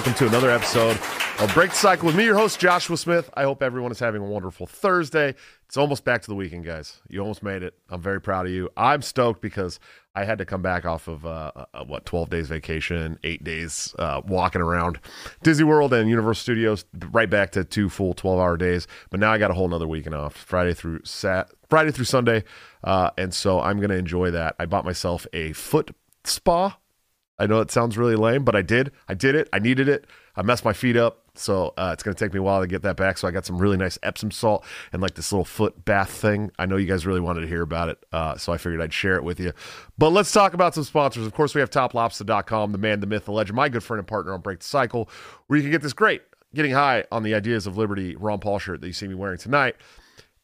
welcome to another episode of Break the Cycle with me, your host, Joshua Smith. I hope everyone is having a wonderful Thursday. It's almost back to the weekend, guys. You almost made it. I'm very proud of you. I'm stoked because I had to come back off of, uh, uh, what, 12 days vacation, eight days uh, walking around Disney World and Universal Studios, right back to two full 12 hour days. But now I got a whole nother weekend off, Friday through Sat, Friday through Sunday. Uh, and so I'm going to enjoy that. I bought myself a foot spa I know it sounds really lame, but I did. I did it. I needed it. I messed my feet up. So uh, it's going to take me a while to get that back. So I got some really nice Epsom salt and like this little foot bath thing. I know you guys really wanted to hear about it. Uh, so I figured I'd share it with you. But let's talk about some sponsors. Of course, we have toplobster.com, the man, the myth, the legend, my good friend and partner on Break the Cycle, where you can get this great getting high on the ideas of liberty Ron Paul shirt that you see me wearing tonight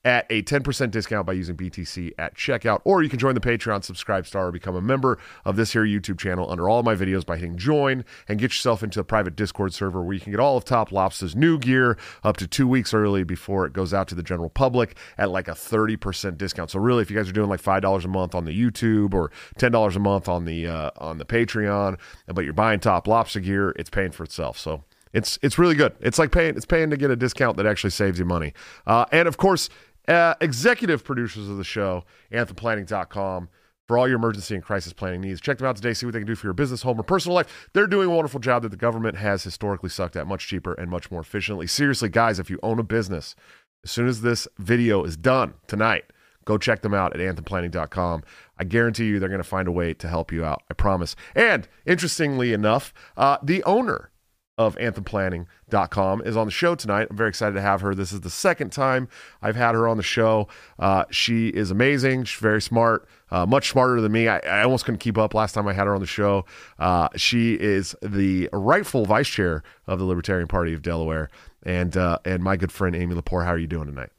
at a 10% discount by using BTC at checkout. Or you can join the Patreon, SubscribeStar, or become a member of this here YouTube channel under all my videos by hitting join and get yourself into a private Discord server where you can get all of Top Lobster's new gear up to two weeks early before it goes out to the general public at like a 30% discount. So really, if you guys are doing like $5 a month on the YouTube or $10 a month on the, uh, on the Patreon, but you're buying Top Lobster gear, it's paying for itself. So it's it's really good. It's like paying it's paying to get a discount that actually saves you money. Uh, and of course, uh, executive producers of the show, anthemplanning.com, for all your emergency and crisis planning needs. Check them out today, see what they can do for your business, home, or personal life. They're doing a wonderful job that the government has historically sucked at much cheaper and much more efficiently. Seriously, guys, if you own a business, as soon as this video is done tonight, go check them out at anthemplanning.com. I guarantee you they're going to find a way to help you out. I promise. And interestingly enough, uh, the owner of anthemplanning.com is on the show tonight. I'm very excited to have her. This is the second time I've had her on the show. Uh, she is amazing. She's very smart, uh, much smarter than me. I, I, almost couldn't keep up last time I had her on the show. Uh, she is the rightful vice chair of the Libertarian Party of Delaware. And, uh, and my good friend, Amy Lepore, how are you doing tonight?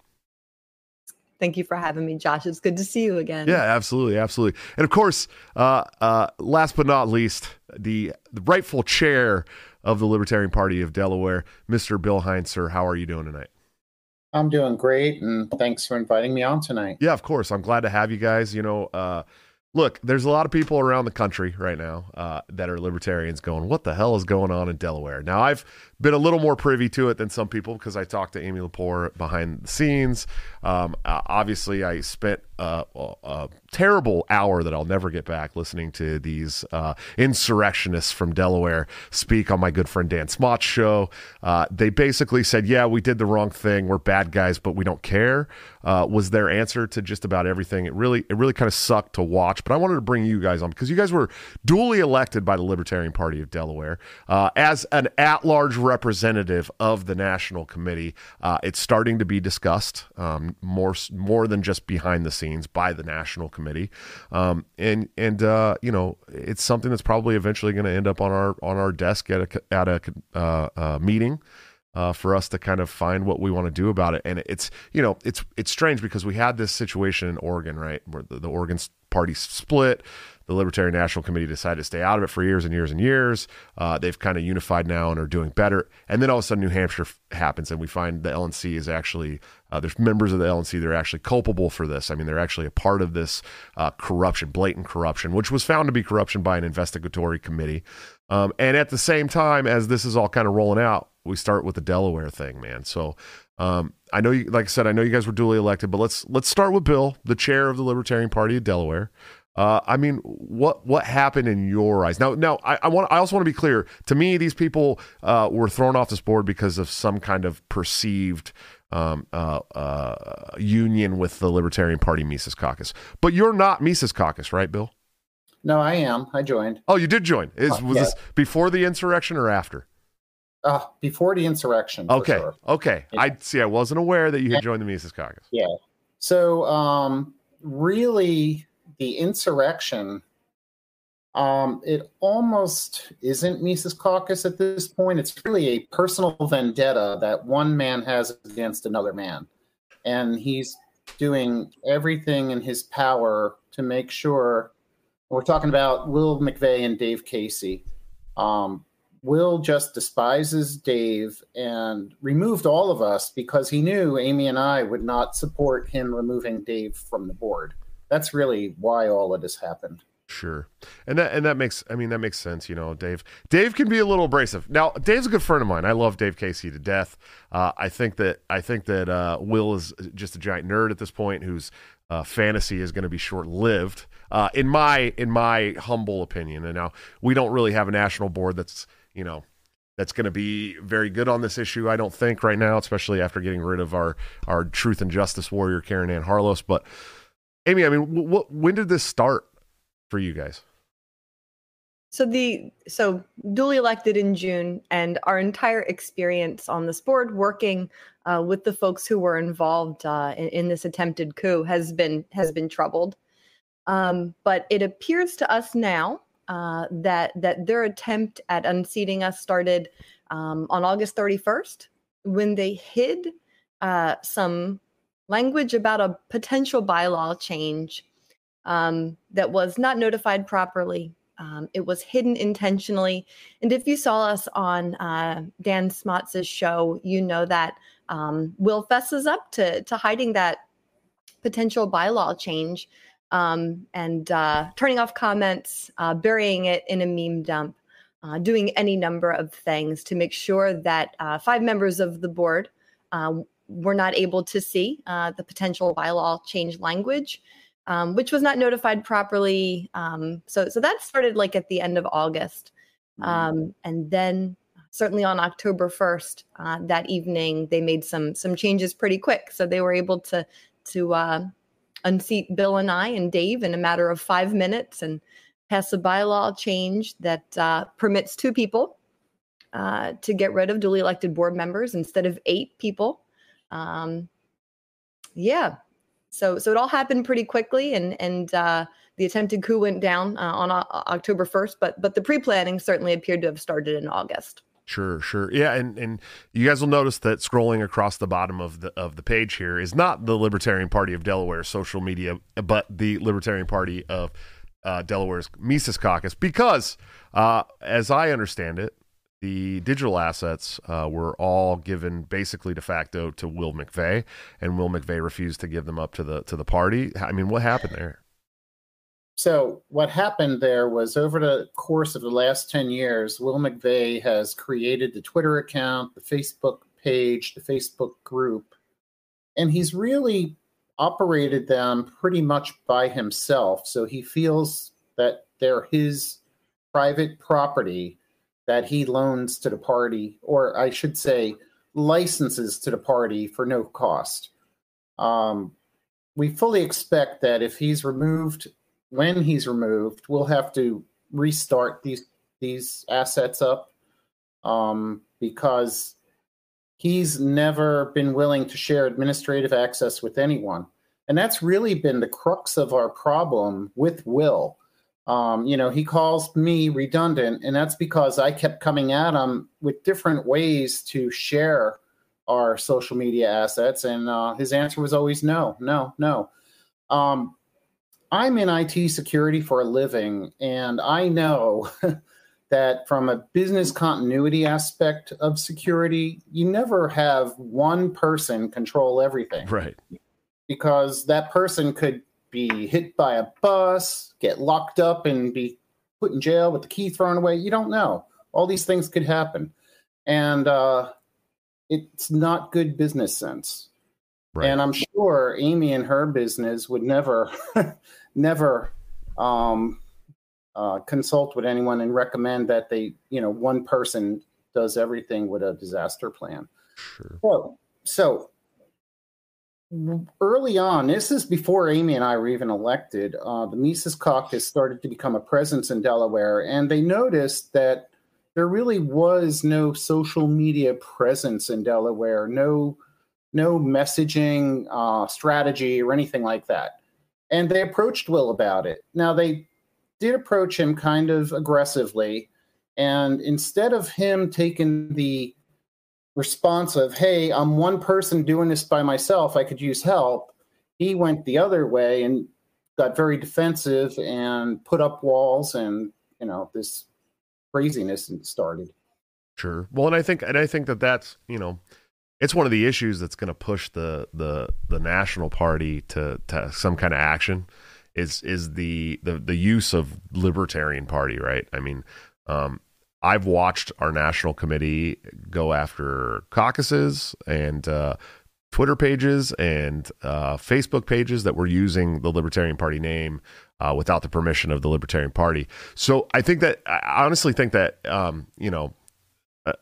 Thank you for having me, Josh. It's good to see you again. Yeah, absolutely, absolutely. And of course, uh, uh, last but not least, the, the rightful chair of the Libertarian Party of Delaware, Mr. Bill Heinz. Sir, how are you doing tonight? I'm doing great, and thanks for inviting me on tonight. Yeah, of course. I'm glad to have you guys. You know, uh, look, there's a lot of people around the country right now uh, that are libertarians going, what the hell is going on in Delaware? Now, I've been a little more privy to it than some people because I talked to Amy Lepore behind the scenes. Um, obviously, I spent a, a, terrible hour that I'll never get back listening to these uh, insurrectionists from Delaware speak on my good friend Dan Smott's show. Uh, they basically said, "Yeah, we did the wrong thing. We're bad guys, but we don't care." Uh, was their answer to just about everything. It really, it really kind of sucked to watch. But I wanted to bring you guys on because you guys were duly elected by the Libertarian Party of Delaware uh, as an at-large representative of the national committee. Uh, it's starting to be discussed um, more more than just behind the scenes by the national committee, um, and and uh, you know it's something that's probably eventually going to end up on our on our desk at a at a uh, uh, meeting. Uh, for us to kind of find what we want to do about it. And it's you know it's it's strange because we had this situation in Oregon, right, where the, the Oregon party split the Libertarian National Committee decided to stay out of it for years and years and years. Uh, they've kind of unified now and are doing better. And then all of a sudden, New Hampshire f- happens, and we find the LNC is actually uh, there's members of the LNC that are actually culpable for this. I mean, they're actually a part of this uh, corruption, blatant corruption, which was found to be corruption by an investigatory committee. Um, and at the same time, as this is all kind of rolling out, we start with the Delaware thing, man. So um, I know you, like I said, I know you guys were duly elected, but let's let's start with Bill, the chair of the Libertarian Party of Delaware. Uh, I mean, what what happened in your eyes? Now, now I, I, want I also want to be clear. To me, these people uh, were thrown off this board because of some kind of perceived um, uh, uh union with the Libertarian Party Mises Caucus. But you're not Mises Caucus, right, Bill? No, I am. I joined. Oh, you did join. Is uh, was yeah. this before the insurrection or after? Uh, before the insurrection. Okay. Sure. Okay. Yeah. I see. I wasn't aware that you had joined the Mises Caucus. Yeah. So, um, really the insurrection, um, it almost isn't Mises Caucus at this point. It's really a personal vendetta that one man has against another man. And he's doing everything in his power to make sure we're talking about Will McVeigh and Dave Casey. Um, Will just despises Dave and removed all of us because he knew Amy and I would not support him removing Dave from the board that's really why all of this happened. Sure, and that and that makes I mean that makes sense. You know, Dave. Dave can be a little abrasive. Now, Dave's a good friend of mine. I love Dave Casey to death. Uh, I think that I think that uh, Will is just a giant nerd at this point, whose uh, fantasy is going to be short lived. Uh, in my in my humble opinion, and now we don't really have a national board that's you know that's going to be very good on this issue. I don't think right now, especially after getting rid of our our truth and justice warrior Caryn Ann Harlos. But Amy, I mean, what when did this start? for you guys? So the so duly elected in June, and our entire experience on this board, working uh, with the folks who were involved uh, in, in, this attempted coup, has been has been troubled. Um, but it appears to us now uh, that that their attempt at unseating us started um, on August 31st when they hid uh, some language about a potential bylaw change um, that was not notified properly. Um, it was hidden intentionally. And if you saw us on uh, Dan Smotz's show, you know that um, Will fesses up to, to hiding that potential bylaw change um, and uh, turning off comments, uh, burying it in a meme dump, uh, doing any number of things to make sure that uh, five members of the board uh, were not able to see the potential bylaw change language um, which was not notified properly. Um, so, so that started like at the end of August. Mm-hmm. Um, and then certainly on October 1st, uh, that evening, they made some, some changes pretty quick. So they were able to, to uh, unseat Bill and I and Dave in a matter of five minutes and pass a bylaw change that uh, permits two people uh, to get rid of duly elected board members instead of eight people. Um, yeah, so so it all happened pretty quickly, and and uh, the attempted coup went down uh, on o- October first. But but the pre planning certainly appeared to have started in August. Sure, sure. Yeah, and and you guys will notice that scrolling across the bottom of the of the page here is not the Libertarian Party of Delaware social media, but the Libertarian Party of uh, Delaware's Mises Caucus, because uh, as I understand it, the digital assets uh, were all given basically de facto to Will McVeigh, and Will McVeigh refused to give them up to the to the party. I mean, what happened there? So what happened there was over the course of the last 10 years, Will McVeigh has created the Twitter account, the Facebook page, the Facebook group, and he's really operated them pretty much by himself. So he feels that they're his private property that he loans to the party, or I should say, licenses to the party for no cost. Um, we fully expect that if he's removed, when he's removed, we'll have to restart these these assets up um, because he's never been willing to share administrative access with anyone. And that's really been the crux of our problem with Will um, you know, he calls me redundant, and that's because I kept coming at him with different ways to share our social media assets, and uh, his answer was always no, no, no. Um, I'm in IT security for a living, and I know that from a business continuity aspect of security, you never have one person control everything. Right. Because that person could be hit by a bus, get locked up, and be put in jail with the key thrown away. You don't know. All these things could happen, and uh, it's not good business sense. Right. And I'm sure Amy and her business would never, never um, uh, consult with anyone and recommend that they, you know, one person does everything with a disaster plan. Sure. So, so early on, this is before Amy and I were even elected, uh, the Mises Caucus started to become a presence in Delaware, and they noticed that there really was no social media presence in Delaware, no no messaging uh, strategy or anything like that. And they approached Will about it. Now they did approach him kind of aggressively, and instead of him taking the response of, hey, I'm one person doing this by myself, I could use help. He went the other way and got very defensive and put up walls and, you know, this craziness started. Sure. Well, and I think, and I think that that's, you know, it's one of the issues that's going to push the, the, the national party to, to some kind of action is is the the the use of Libertarian Party, right? I mean, um, I've watched our national committee go after caucuses and uh, Twitter pages and uh, Facebook pages that were using the Libertarian Party name uh, without the permission of the Libertarian Party. So I think that I honestly think that um, you know uh,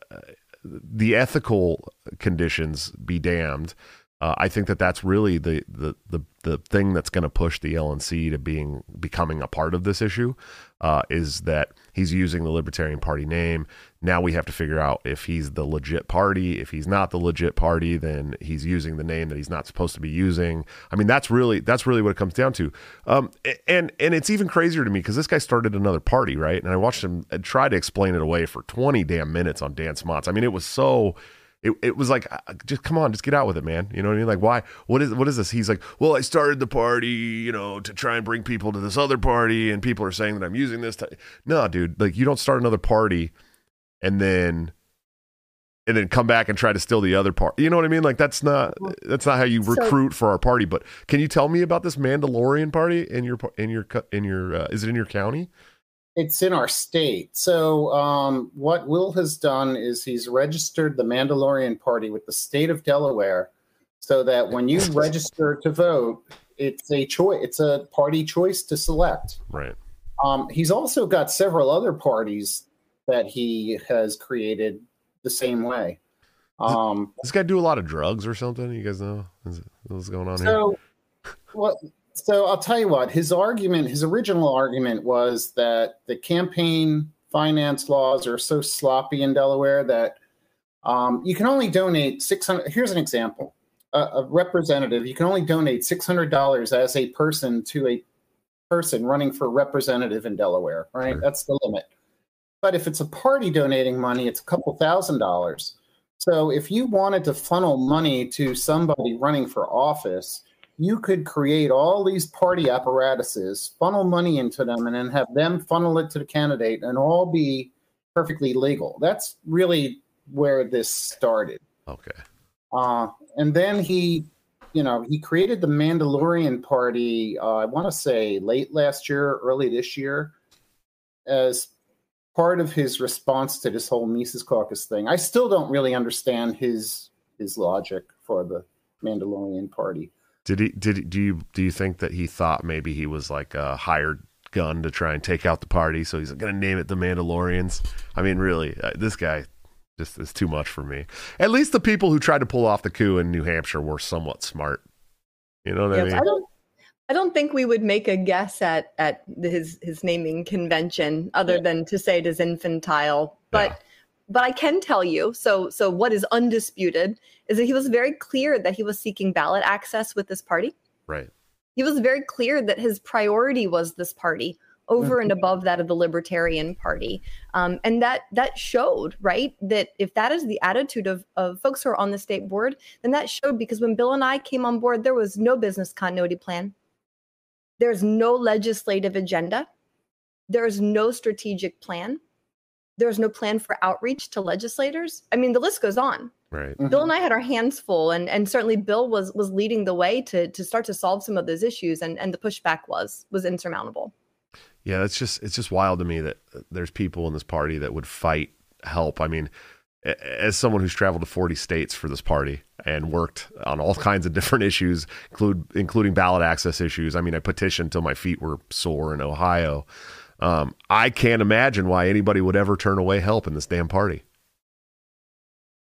the ethical conditions be damned. Uh, I think that that's really the the the, the thing that's going to push the LNC to being becoming a part of this issue uh, is that he's using the Libertarian Party name. Now we have to figure out if he's the legit party. If he's not the legit party, then he's using the name that he's not supposed to be using. I mean, that's really that's really what it comes down to. Um, and and it's even crazier to me because this guy started another party, right? And I watched him try to explain it away for twenty damn minutes on Dan Smots. I mean, it was so it, it was like uh, just come on just get out with it man. You know what i mean? Like why what is what is this? He's like well i started the party you know to try and bring people to this other party and people are saying that i'm using this to... no dude. Like you don't start another party and then and then come back and try to steal the other part you know what i mean? Like that's not that's not how you recruit so, for our party. But can you tell me about this mandalorian party in your in your in your uh, is it in your county it's in our state. So um, what Will has done is he's registered the Mandalorian Party with the state of Delaware, so that when you register to vote, it's a choice. It's a party choice to select. Right. Um, he's also got several other parties that he has created the same way. Um, Does this guy do a lot of drugs or something? You guys know what's going on so, here? Well, so I'll tell you what, his argument, his original argument was that the campaign finance laws are so sloppy in Delaware that um, you can only donate 600. Here's an example a, a representative, you can only donate $600 as a person to a person running for representative in Delaware, right? Sure. That's the limit. But if it's a party donating money, it's a couple thousand dollars. So if you wanted to funnel money to somebody running for office, you could create all these party apparatuses, funnel money into them, and then have them funnel it to the candidate and all be perfectly legal. That's really where this started. Okay. Uh, and then he, you know, he created the Mandalorian Party, uh, I want to say late last year, early this year, as part of his response to this whole Mises Caucus thing. I still don't really understand his his logic for the Mandalorian Party. Did he? Did he, do you do you think that he thought maybe he was like a hired gun to try and take out the party? So he's going to name it the Mandalorians. I mean, really, uh, this guy just is too much for me. At least the people who tried to pull off the coup in New Hampshire were somewhat smart. You know what yeah, I mean? I don't, I don't think we would make a guess at at his his naming convention other yeah. than to say it is infantile. But yeah but I can tell you, so so what is undisputed is that he was very clear that he was seeking ballot access with this party. Right. He was very clear that his priority was this party over and mm-hmm. above that of the Libertarian Party, um, and that that showed right that if that is the attitude of of folks who are on the state board, then that showed because when Bill and I came on board, there was no business continuity plan. There's no legislative agenda. There's no strategic plan there's no plan for outreach to legislators. I mean, the list goes on. Right. Mm-hmm. Bill and I had our hands full, and and certainly Bill was was leading the way to to start to solve some of those issues, and and the pushback was was insurmountable. Yeah, it's just it's just wild to me that there's people in this party that would fight help. I mean, as someone who's traveled to 40 states for this party and worked on all kinds of different issues, include including ballot access issues. I mean, I petitioned till my feet were sore in Ohio. Um, I can't imagine why anybody would ever turn away help in this damn party.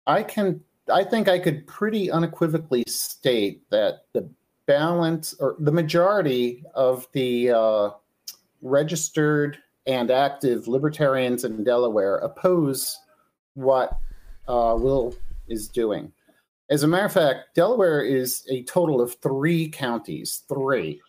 I can. I think I could pretty unequivocally state that the balance or the majority of the uh, registered and active libertarians in Delaware oppose what uh, Will is doing. As a matter of fact, Delaware is a total of three counties, three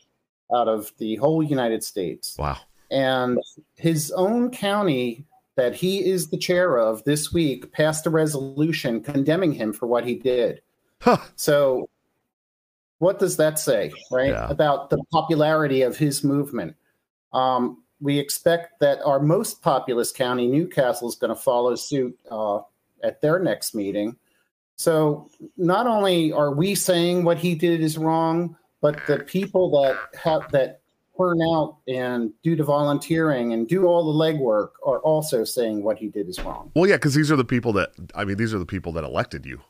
out of the whole United States. Wow. And his own county that he is the chair of this week passed a resolution condemning him for what he did. Huh. So, what does that say, right, yeah. about the popularity of his movement? Um, we expect that our most populous county, New Castle, is going to follow suit uh, at their next meeting. So, not only are we saying what he did is wrong, but the people that have that turn out and do the volunteering and do all the legwork are also saying what he did is wrong. Well, yeah, because these are the people that I mean, these are the people that elected you.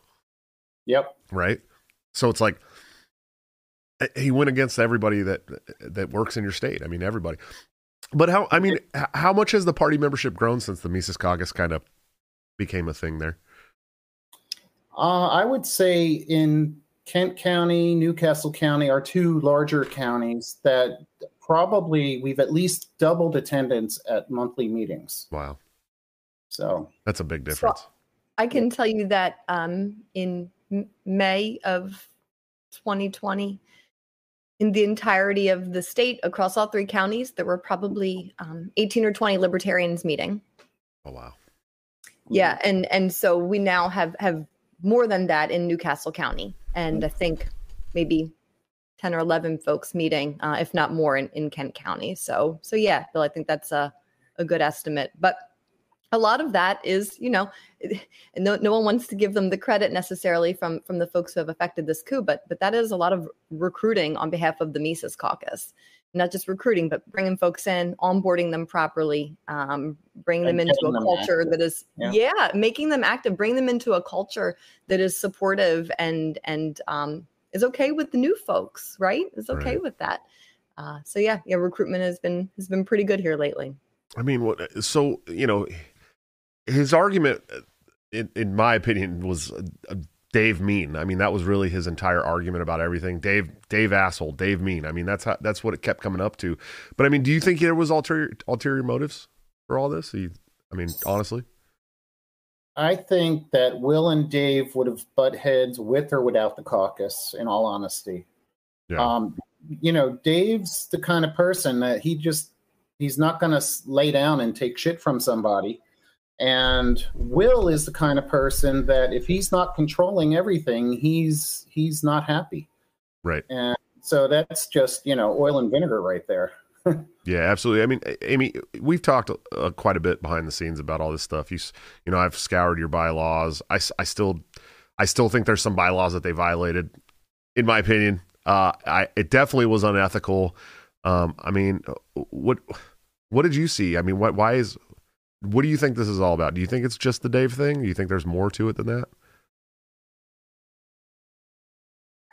Yep. Right. So it's like eh, he went against everybody that that works in your state. I mean, everybody. But how? I mean, how much has the party membership grown since the Mises Caucus kind of became a thing there? Uh, I would say in Kent County, New Castle County are two larger counties that probably we've at least doubled attendance at monthly meetings. Wow. So that's a big difference. So I can tell you that um, in May of 2020, in the entirety of the state across all three counties, there were probably um, 18 or 20 libertarians meeting. Oh wow. Yeah, and and so we now have have more than that in New Castle County, and I think maybe 10 or 11 folks meeting, uh, if not more, in, in Kent County. So so yeah, Bill, I think that's a a good estimate, but a lot of that is, you know, no, no one wants to give them the credit necessarily from from the folks who have affected this coup, but but that is a lot of recruiting on behalf of the Mises Caucus. Not just recruiting, but bringing folks in, onboarding them properly, um, bringing them into a them culture active. that is, yeah. yeah. making them active, bring them into a culture that is supportive and and um, is okay with the new folks, right? Is okay right. with that. Uh, so yeah, yeah, recruitment has been has been pretty good here lately. I mean, what? So you know, his argument, uh, in, in my opinion, was uh, Dave mean. I mean, that was really his entire argument about everything. Dave, Dave asshole, Dave mean. I mean, that's how that's what it kept coming up to. But I mean, do you think there was ulterior ulterior motives for all this? I mean, honestly. I think that Will and Dave would have butt heads with or without the caucus. In all honesty, yeah. um, you know, Dave's the kind of person that he just he's not going to lay down and take shit from somebody. And Will is the kind of person that if he's not controlling everything, he's he's not happy. Right. And so that's just, you know, oil and vinegar right there. Yeah, absolutely. I mean, Amy, we've talked uh, quite a bit behind the scenes about all this stuff. You, you know, I've scoured your bylaws. I, I still, I still think there's some bylaws that they violated, in my opinion. Uh, I, it definitely was unethical. Um, I mean, what, what did you see? I mean, what, why is, what do you think this is all about? Do you think it's just the Dave thing? Do you think there's more to it than that?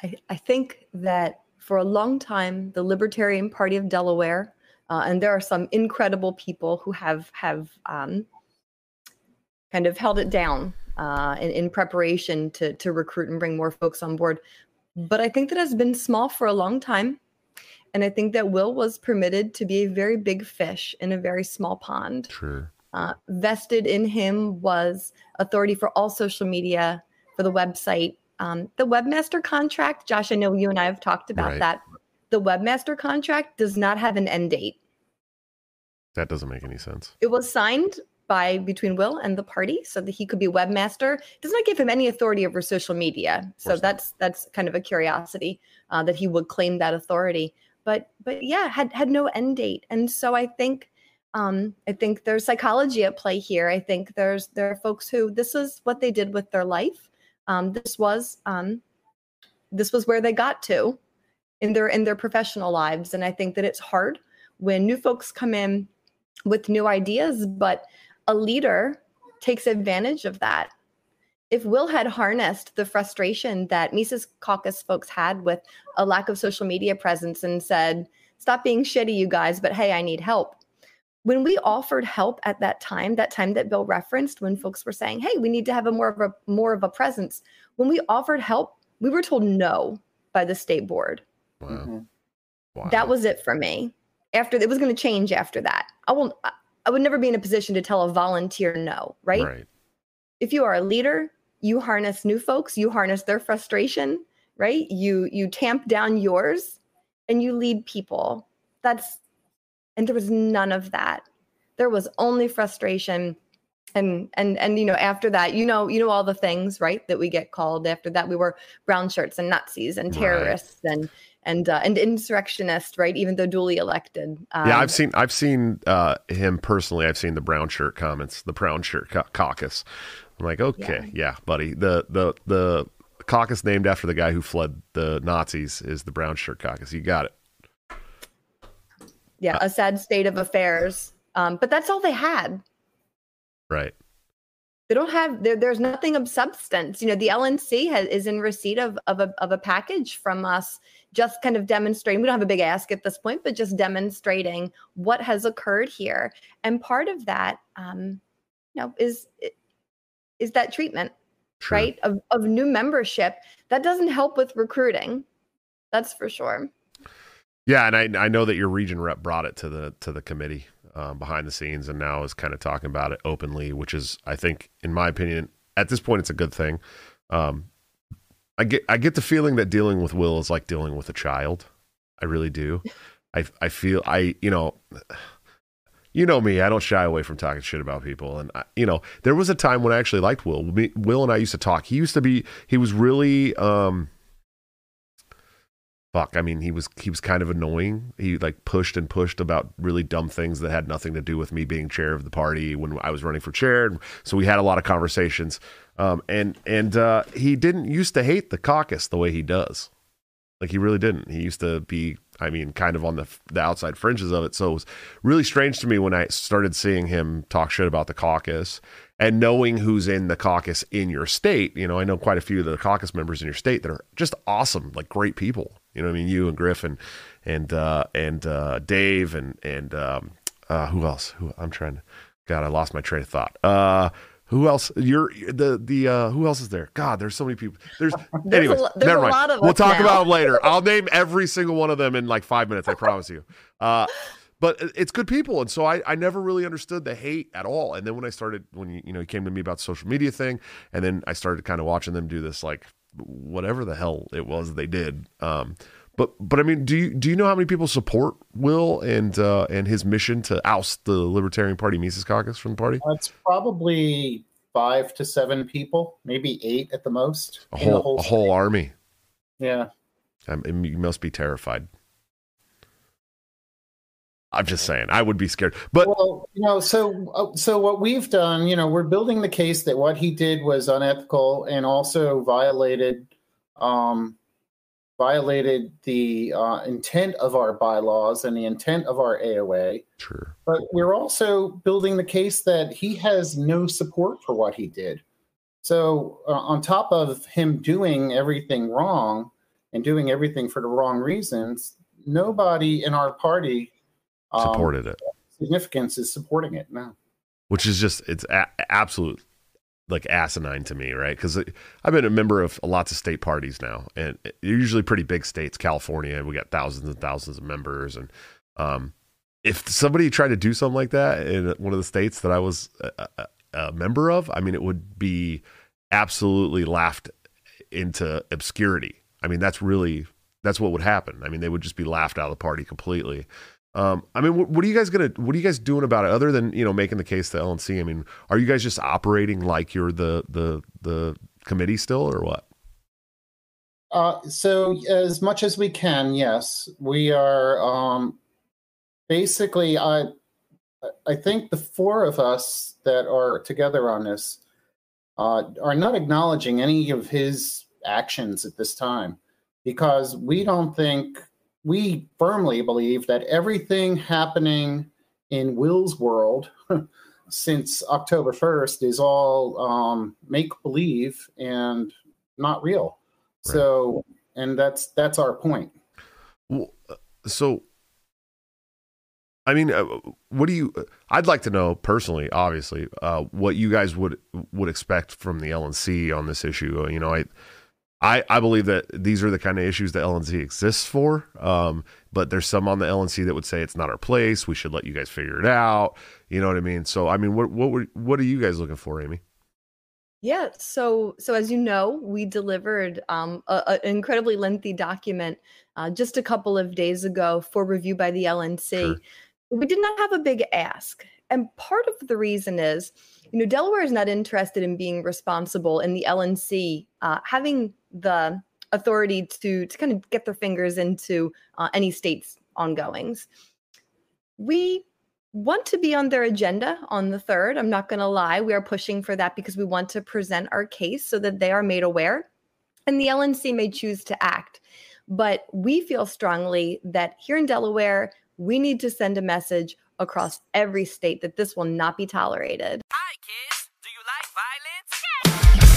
I, I think that for a long time, the Libertarian Party of Delaware, uh, and there are some incredible people who have have um, kind of held it down uh, in, in preparation to to recruit and bring more folks on board. But I think that has been small for a long time. And I think that Will was permitted to be a very big fish in a very small pond. Sure. Uh, vested in him was authority for all social media, for the website. Um, the webmaster contract, Josh, I know you and I have talked about right. that. The webmaster contract does not have an end date. That doesn't make any sense. It was signed by between Will and the party so that he could be webmaster. It does not give him any authority over social media. So that's that's kind of a curiosity uh, that he would claim that authority. But but yeah, had had no end date. And so I think um, I think there's psychology at play here. I think there's there are folks who this is what they did with their life. Um, this was um, this was where they got to in their in their professional lives, and I think that it's hard when new folks come in with new ideas, but a leader takes advantage of that. If Will had harnessed the frustration that Mises Caucus folks had with a lack of social media presence and said, "Stop being shitty, you guys," but hey, I need help when we offered help at that time that time that bill referenced when folks were saying hey we need to have a more of a more of a presence when we offered help we were told no by the state board wow. Mm-hmm. wow. that was it for me after it was going to change after that i will i would never be in a position to tell a volunteer no right, right. if you are a leader you harness new folks you harness their frustration right you you tamp down yours and you lead people that's and there was none of that. There was only frustration. And and and you know after that you know you know all the things right that we get called. After that we were brown shirts and nazis and terrorists right. and and uh, and insurrectionist right even though duly elected. Um, yeah i've seen i've seen uh, him personally. I've seen the brown shirt comments the brown shirt ca- caucus. I'm like okay yeah. yeah buddy. The the the caucus named after the guy who fled the nazis is the brown shirt caucus. You got it yeah, a sad state of affairs. Um, but that's all they had. Right. They don't have there, there's nothing of substance. You know, the LNC has, is in receipt of of a of a package from us, just kind of demonstrating. We don't have a big ask at this point, but just demonstrating what has occurred here. And part of that, um, you know, is is that treatment, True. right? Of of new membership that doesn't help with recruiting. That's for sure. Yeah, and I I know that your region rep brought it to the to the committee um, behind the scenes, and now is kind of talking about it openly, which is I think, in my opinion, at this point, it's a good thing. Um, I get I get the feeling that dealing with Will is like dealing with a child. I really do. I I feel I you know. You know me, I don't shy away from talking shit about people. And, I, you know, there was a time when I actually liked Will. Me, Will and I used to talk. He used to be, he was really, um, fuck i mean he was he was kind of annoying. He like pushed and pushed about really dumb things that had nothing to do with me being chair of the party when i was running for chair. So we had a lot of conversations. Um, and and uh, he didn't used to hate the caucus the way he does. Like he really didn't. He used to be i mean kind of on the the outside fringes of it. So it was really strange to me when i started seeing him talk shit about the caucus and knowing who's in the caucus in your state. You know i know quite a few of the caucus members in your state that are just awesome like great people you know what I mean? You and Griffin and uh, and uh, Dave and and um, uh, who else? Who I'm trying to. God, I lost my train of thought. Uh, who else? You're the the uh, who else is there? God, there's so many people. There's, There's anyways. lo- there's never a mind. lot of we'll talk now. about them later. I'll name every single one of them in like five minutes. I promise you. Uh, but it's good people, and so I, I never really understood the hate at all. And then when I started, when you you know, he came to me about the social media thing, and then I started kind of watching them do this like whatever the hell it was they did. Um, but but I mean, do you do you know how many people support Will and uh, and his mission to oust the Libertarian Party Mises Caucus from the party? It's probably five to seven people, maybe eight at the most. A the whole a whole army. Yeah. Um, you must be terrified. I'm just saying, I would be scared. But well, you know, so uh, so what we've done, you know, we're building the case that what he did was unethical and also violated um, violated the uh, intent of our bylaws and the intent of our AOA. sure, But we're also building the case that he has no support for what he did. So, uh, on top of him doing everything wrong and doing everything for the wrong reasons, nobody in our party um, supported it, significance is supporting it now. which is just it's a- absolute like asinine to me, right? Because I've been a member of lots of state parties now, and they're usually pretty big states. California, we got thousands and thousands of members, and um, if somebody tried to do something like that in one of the states that I was a, a, a member of, I mean, it would be absolutely laughed into obscurity. I mean, that's really that's what would happen. I mean, they would just be laughed out of the party completely. Um, I mean, what, what are you guys gonna? What are you guys doing about it? Other than you know making the case to LNC, I mean, are you guys just operating like you're the the the committee still, or what? Uh, so, as much as we can, yes, we are. Um, basically, I I think the four of us that are together on this uh, are not acknowledging any of his actions at this time because we don't think we firmly believe that everything happening in Will's world since October 1st is all um, make believe and not real. Right. So, and that's that's our point. Well, uh, so, I mean, uh, what do you? I'd like to know personally, obviously, uh, what you guys would would expect from the LNC on this issue. Uh, You know, I. I, I believe that these are the kind of issues that LNC exists for. Um, but there's some on the LNC that would say it's not our place. We should let you guys figure it out. You know what I mean? So I mean, what what were, what are you guys looking for, Amy? Yeah, so so as you know, we delivered um, an incredibly lengthy document uh, just a couple of days ago for review by the LNC. Sure. We did not have a big ask, and part of the reason is, you know, Delaware is not interested in being responsible in the LNC uh, having the authority to to kind of get their fingers into uh, any state's ongoings. We want to be on their agenda on the 3rd. I'm not going to lie. We are pushing for that because we want to present our case so that they are made aware and the LNC may choose to act. But we feel strongly that here in Delaware, we need to send a message across every state that this will not be tolerated. Hi, kids. Do you like violence?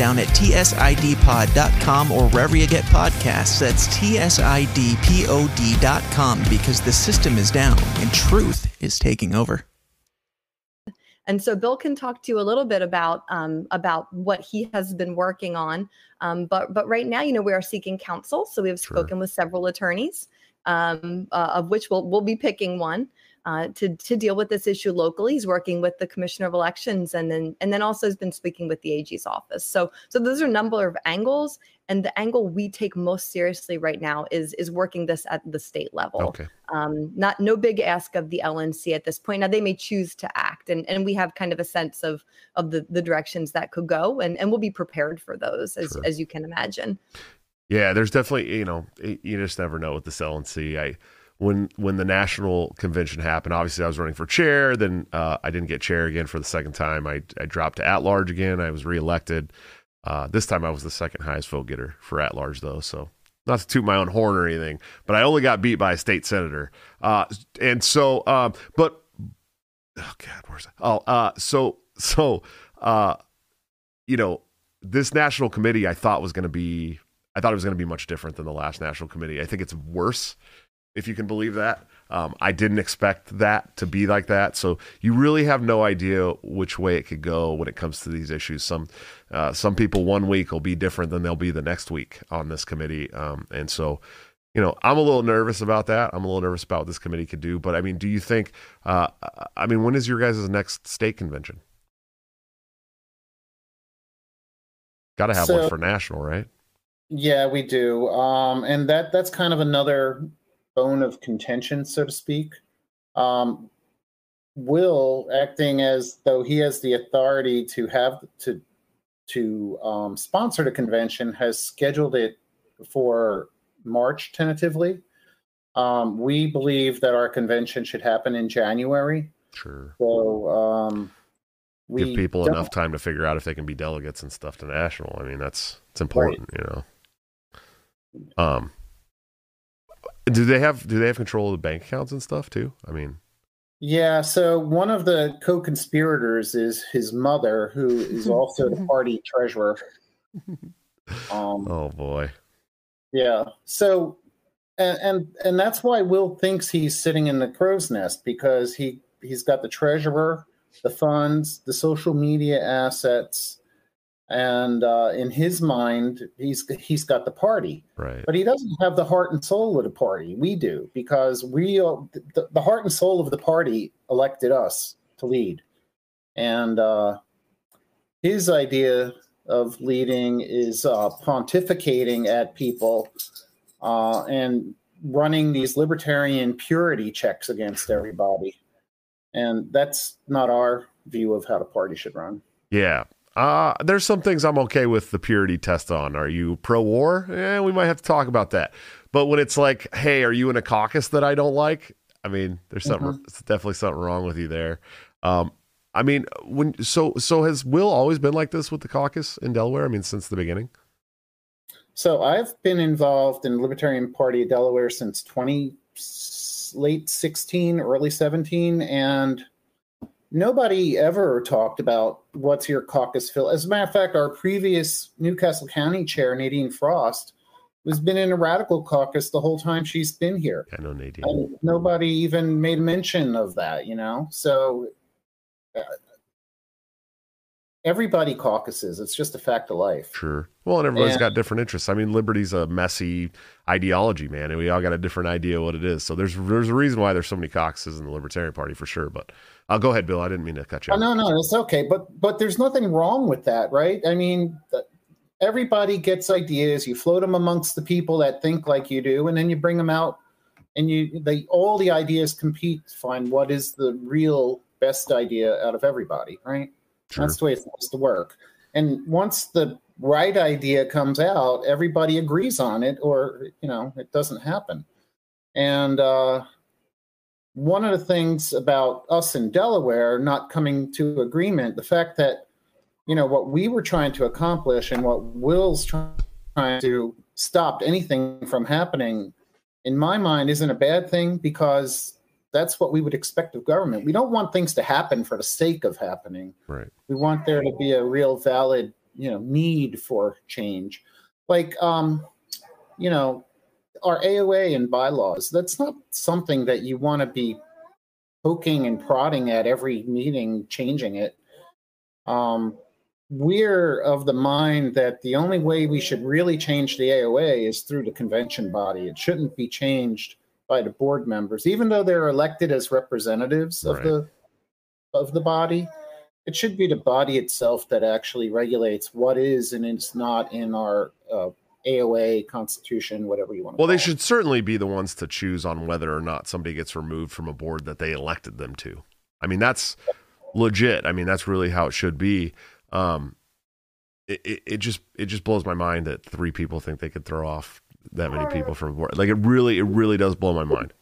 at tsidpod.com or wherever you get podcasts. That's tsidpod.com because the system is down and truth is taking over. And so Bill can talk to you a little bit about um, about what he has been working on. Um, but but right now, you know, we are seeking counsel. So we have Sure. spoken with several attorneys, um, uh, of which we'll we'll be picking one uh, to to deal with this issue locally. He's working with the Commissioner of Elections, and then and then also has been speaking with the AG's office. So so those are a number of angles, and the angle we take most seriously right now is is working this at the state level Okay. um, not no big ask of the LNC at this point. Now they may choose to act, and, and we have kind of a sense of of the the directions that could go, and, and we'll be prepared for those as Sure. as you can imagine. Yeah, there's definitely you know you just never know with this LNC. I when when the national convention happened, obviously I was running for chair. Then uh, I didn't get chair again for the second time. I I dropped to at large again. I was reelected. Uh, this time I was the second highest vote getter for at large though. So not to toot my own horn or anything, but I only got beat by a state senator. Uh, and so, um, but oh god, where's that? Oh, uh, so so uh, you know this national committee I thought was going to be I thought it was going to be much different than the last national committee. I think it's worse, if you can believe that. Um, I didn't expect that to be like that. So you really have no idea which way it could go when it comes to these issues. Some uh, some people one week will be different than they'll be the next week on this committee, um, and so. You know, I'm a little nervous about that. I'm a little nervous about what this committee could do. But I mean, do you think? Uh, I mean, when is your guys' next state convention? Got to have one for national, right? Yeah, we do. Um, and that that's kind of another bone of contention, so to speak. Um, Will acting as though he has the authority to have to to um, sponsor the convention has scheduled it for March tentatively. Um, we believe that our convention should happen in January. Sure. So um, we give people enough time to figure out if they can be delegates and stuff to national. I mean, that's it's important, you know. Um, do they have do they have control of the bank accounts and stuff too? I mean, Yeah, so one of the co-conspirators is his mother, who is also the party treasurer. Um, oh boy, yeah, so and, and and that's why Will thinks he's sitting in the crow's nest because he he's got the treasurer, the funds, the social media assets, and uh, in his mind, he's he's got the party. right? but he doesn't have the heart and soul of the party. We do because we the, the heart and soul of the party elected us to lead, and uh, his idea of leading is uh, pontificating at people uh, and running these libertarian purity checks against everybody, and that's not our view of how the party should run. Yeah. Uh, there's some things I'm okay with the purity test on. Are you pro war? Yeah, we might have to talk about that. But when it's like, hey, are you in a caucus that I don't like? I mean, there's something. It's definitely something wrong with you there. Um, I mean, when so so has Will always been like this with the caucus in Delaware? I mean, since the beginning. So I've been involved in Libertarian Party of Delaware since 20 s- late 16, early 17 and nobody ever talked about what's your caucus fill. As a matter of fact, our previous New Castle County chair Nadine Frost has been in a radical caucus the whole time she's been here. I know Nadine. And nobody even made mention of that, you know. So uh, everybody caucuses. It's just a fact of life. Sure. Well, and everybody's And- got different interests. I mean, liberty's a messy ideology, man, and we all got a different idea what it is. So there's there's a reason why there's so many caucuses in the Libertarian Party for sure. But I'll go ahead, Bill. I didn't mean to cut you. Oh, off. no, no, it's okay. But but there's nothing wrong with that, right? I mean, everybody gets ideas. You float them amongst the people that think like you do, and then you bring them out and you they all the ideas compete to find what is the real best idea out of everybody, right? Sure. That's the way it's supposed to work. And once the right idea comes out, everybody agrees on it, or you know, it doesn't happen. And uh, one of the things about us in Delaware not coming to agreement, the fact that you know what we were trying to accomplish and what Will's trying to stop anything from happening, in my mind, isn't a bad thing because that's what we would expect of government. We don't want things to happen for the sake of happening. Right. We want there to be a real valid, you know, need for change. Like um, you know, our AOA and bylaws, that's not something that you want to be poking and prodding at every meeting, changing it. Um, we're of the mind that the only way we should really change the AOA is through the convention body. It shouldn't be changed by the board members, even though they're elected as representatives of Right. the of the body. It should be the body itself that actually regulates what is and is not in our uh, AOA constitution, whatever you want. To Well, they it. should certainly be the ones to choose on whether or not somebody gets removed from a board that they elected them to. I mean, that's legit. I mean, that's really how it should be. Um, it, it, it just it just blows my mind that three people think they could throw off that many people from board. Like it really it really does blow my mind.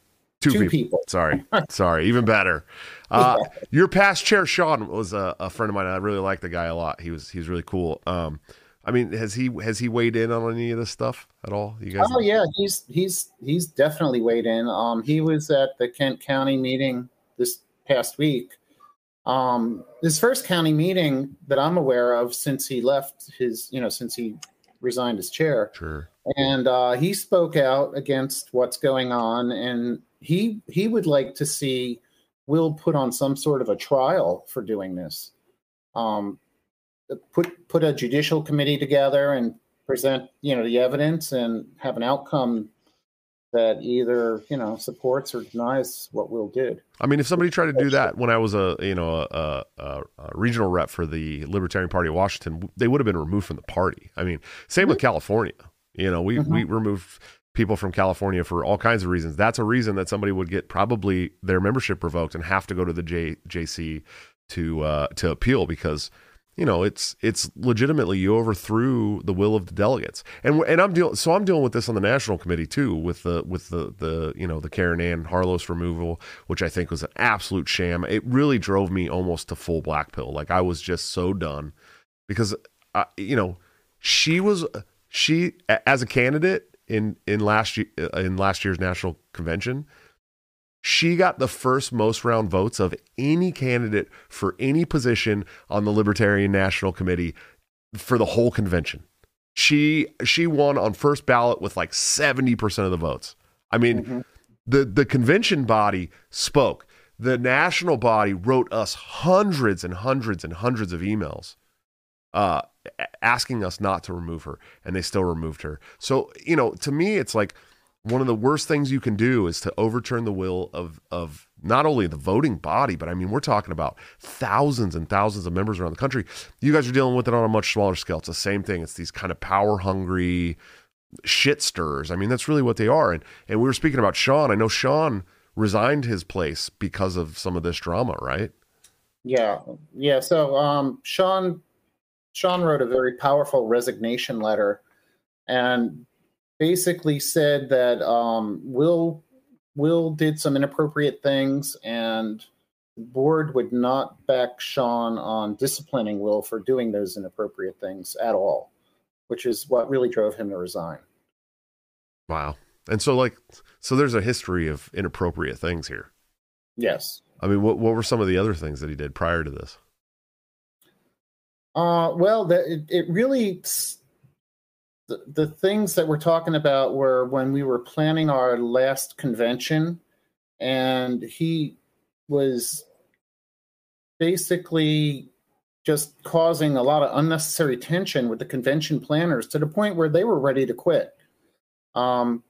Two, Two people. people. Sorry, sorry. Even better. Uh, your past chair, Sean, was a, a friend of mine. I really like the guy a lot. He was he's really cool. Um, I mean, has he has he weighed in on any of this stuff at all? You guys? Oh yeah, he's he's he's definitely weighed in. Um, he was at the Kent County meeting this past week. Um, his first county meeting that I'm aware of since he left his, you know, since he resigned his chair, Sure. and uh, he spoke out against what's going on, and he he would like to see Will put on some sort of a trial for doing this. Um, put put a judicial committee together and present you know the evidence and have an outcome that either you know supports or denies what Will did. I mean, if somebody tried to do that when I was a you know a, a, a regional rep for the Libertarian Party of Washington, they would have been removed from the party. I mean, same with California. You know, we we removed people from California for all kinds of reasons. That's a reason that somebody would get probably their membership revoked and have to go to the J, JC to uh, to appeal because you know it's it's legitimately you overthrew the will of the delegates. And and I'm dealing so I'm dealing with this on the national committee too with the with the the you know the Caryn Ann Harlos removal which I think was an absolute sham. It really drove me almost to full black pill. Like I was just so done because uh, you know she was she as a candidate in in last year in last year's national convention she got the first most round votes of any candidate for any position on the Libertarian National Committee for the whole convention. She she won on first ballot with like 70% of the votes. I mean, the the convention body spoke. The national body wrote us hundreds and hundreds and hundreds of emails uh asking us not to remove her and they still removed her. So, you know, to me it's like one of the worst things you can do is to overturn the will of of not only the voting body, but I mean we're talking about thousands and thousands of members around the country. You guys are dealing with it on a much smaller scale. It's the same thing. It's these kind of power hungry shit stirrers. I mean, that's really what they are. And and we were speaking about Sean. I know Sean resigned his place because of some of this drama, right? Yeah, yeah. So um, Sean Sean wrote a very powerful resignation letter, and basically said that um, Will Will did some inappropriate things, and the board would not back Sean on disciplining Will for doing those inappropriate things at all, which is what really drove him to resign. Wow. And so like so there's a history of inappropriate things here. Yes. I mean, what what were some of the other things that he did prior to this? Uh, well, the, it, it really the, the things that we're talking about were when we were planning our last convention, and he was basically just causing a lot of unnecessary tension with the convention planners to the point where they were ready to quit. Um,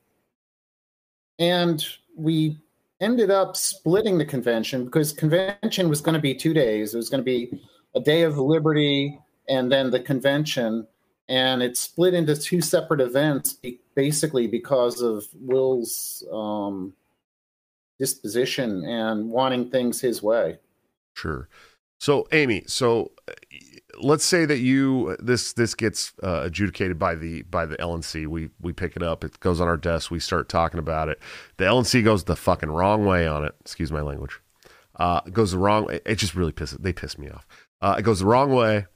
and we ended up splitting the convention because convention was going to be two days. It was going to be a day of liberty and then the convention and it split into two separate events basically because of will's um, disposition and wanting things his way. Sure. So, Amy, so uh, let's say that you this this gets uh, adjudicated by the by the LNC. We we pick it up. It goes on our desk. We start talking about it. The LNC goes the fucking wrong way on it. Excuse my language. Uh, it goes the wrong. It just really pisses. They piss me off. Uh, it goes the wrong way,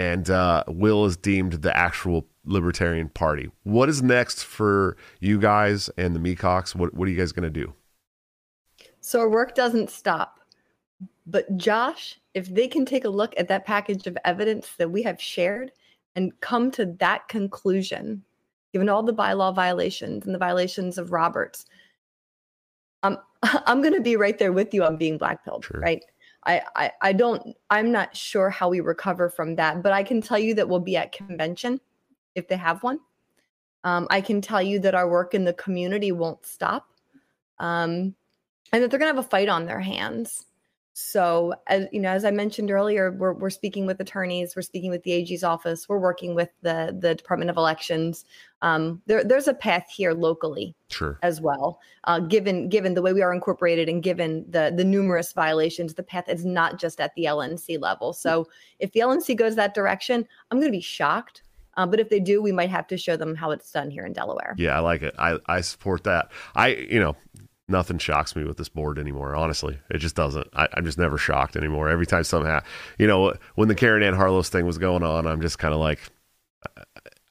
and uh, Will is deemed the actual Libertarian Party. What is next for you guys and the Meacocks? What what are you guys gonna do? So our work doesn't stop. But Josh, if they can take a look at that package of evidence that we have shared and come to that conclusion, given all the bylaw violations and the violations of Roberts, um, I'm going to be right there with you on being blackpilled, Sure. right? I, I, I don't, I'm not sure how we recover from that, but I can tell you that we'll be at convention if they have one. Um, I can tell you that our work in the community won't stop. Um, and that they're going to have a fight on their hands. So, as you know, as I mentioned earlier, we're we're speaking with attorneys, we're speaking with the AG's office, we're working with the the Department of Elections. Um, there, there's a path here locally Sure. as well, uh, given given the way we are incorporated and given the the numerous violations. The path is not just at the LNC level. So, if the LNC goes that direction, I'm going to be shocked. Uh, but if they do, we might have to show them how it's done here in Delaware. Yeah, I like it. I, I support that. I, you know, nothing shocks me with this board anymore. Honestly, it just doesn't. I, I'm just never shocked anymore. Every time somehow, you know, when the Caryn Ann Harlos thing was going on, I'm just kind of like,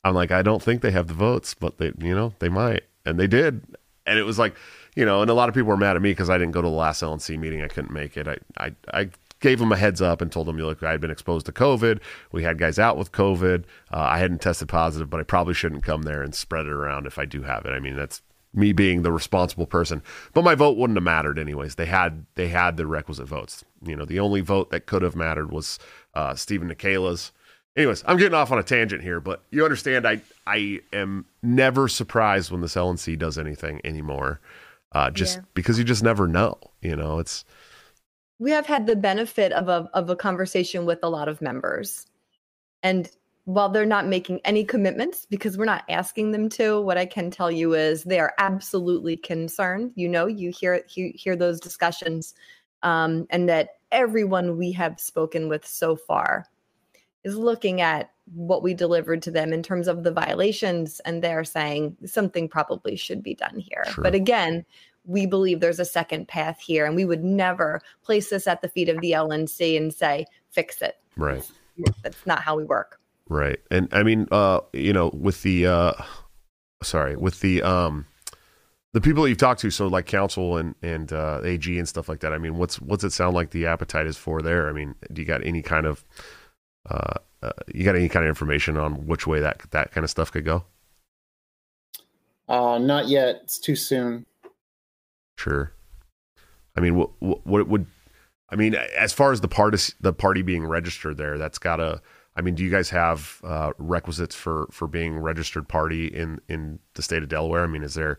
I'm like, I don't think they have the votes, but they, you know, they might, and they did, and it was like, you know, and a lot of people were mad at me because I didn't go to the last LNC meeting. I couldn't make it. I, I, I gave them a heads up and told them, look, I had been exposed to COVID. We had guys out with COVID. Uh, I hadn't tested positive, but I probably shouldn't come there and spread it around if I do have it. I mean, that's me being the responsible person. But my vote wouldn't have mattered anyways. They had they had the requisite votes. You know, the only vote that could have mattered was uh, Steven Nekhaila's. Anyways, I'm getting off on a tangent here, but you understand I I am never surprised when this LNC does anything anymore. Uh, just Yeah. because you just never know. You know, it's we have had the benefit of a of a conversation with a lot of members and while they're not making any commitments because we're not asking them to what i can tell you is they are absolutely concerned you know you hear you hear those discussions um, and that everyone we have spoken with so far is looking at what we delivered to them in terms of the violations and they're saying something probably should be done here Sure. but again we believe there's a second path here and we would never place this at the feet of the LNC and say fix it right. that's not how we work Right. And I mean, uh, you know, with the uh sorry, with the um the people that you've talked to, so like council and and uh AG and stuff like that. I mean, what's what's it sound like the appetite is for there? I mean, do you got any kind of uh, uh you got any kind of information on which way that that kind of stuff could go? Uh, not yet. It's too soon. Sure. I mean, what what, what would I mean as far as the party the party being registered there? That's got to. I mean, do you guys have uh, requisites for for being registered party in in the state of Delaware? I mean, is there,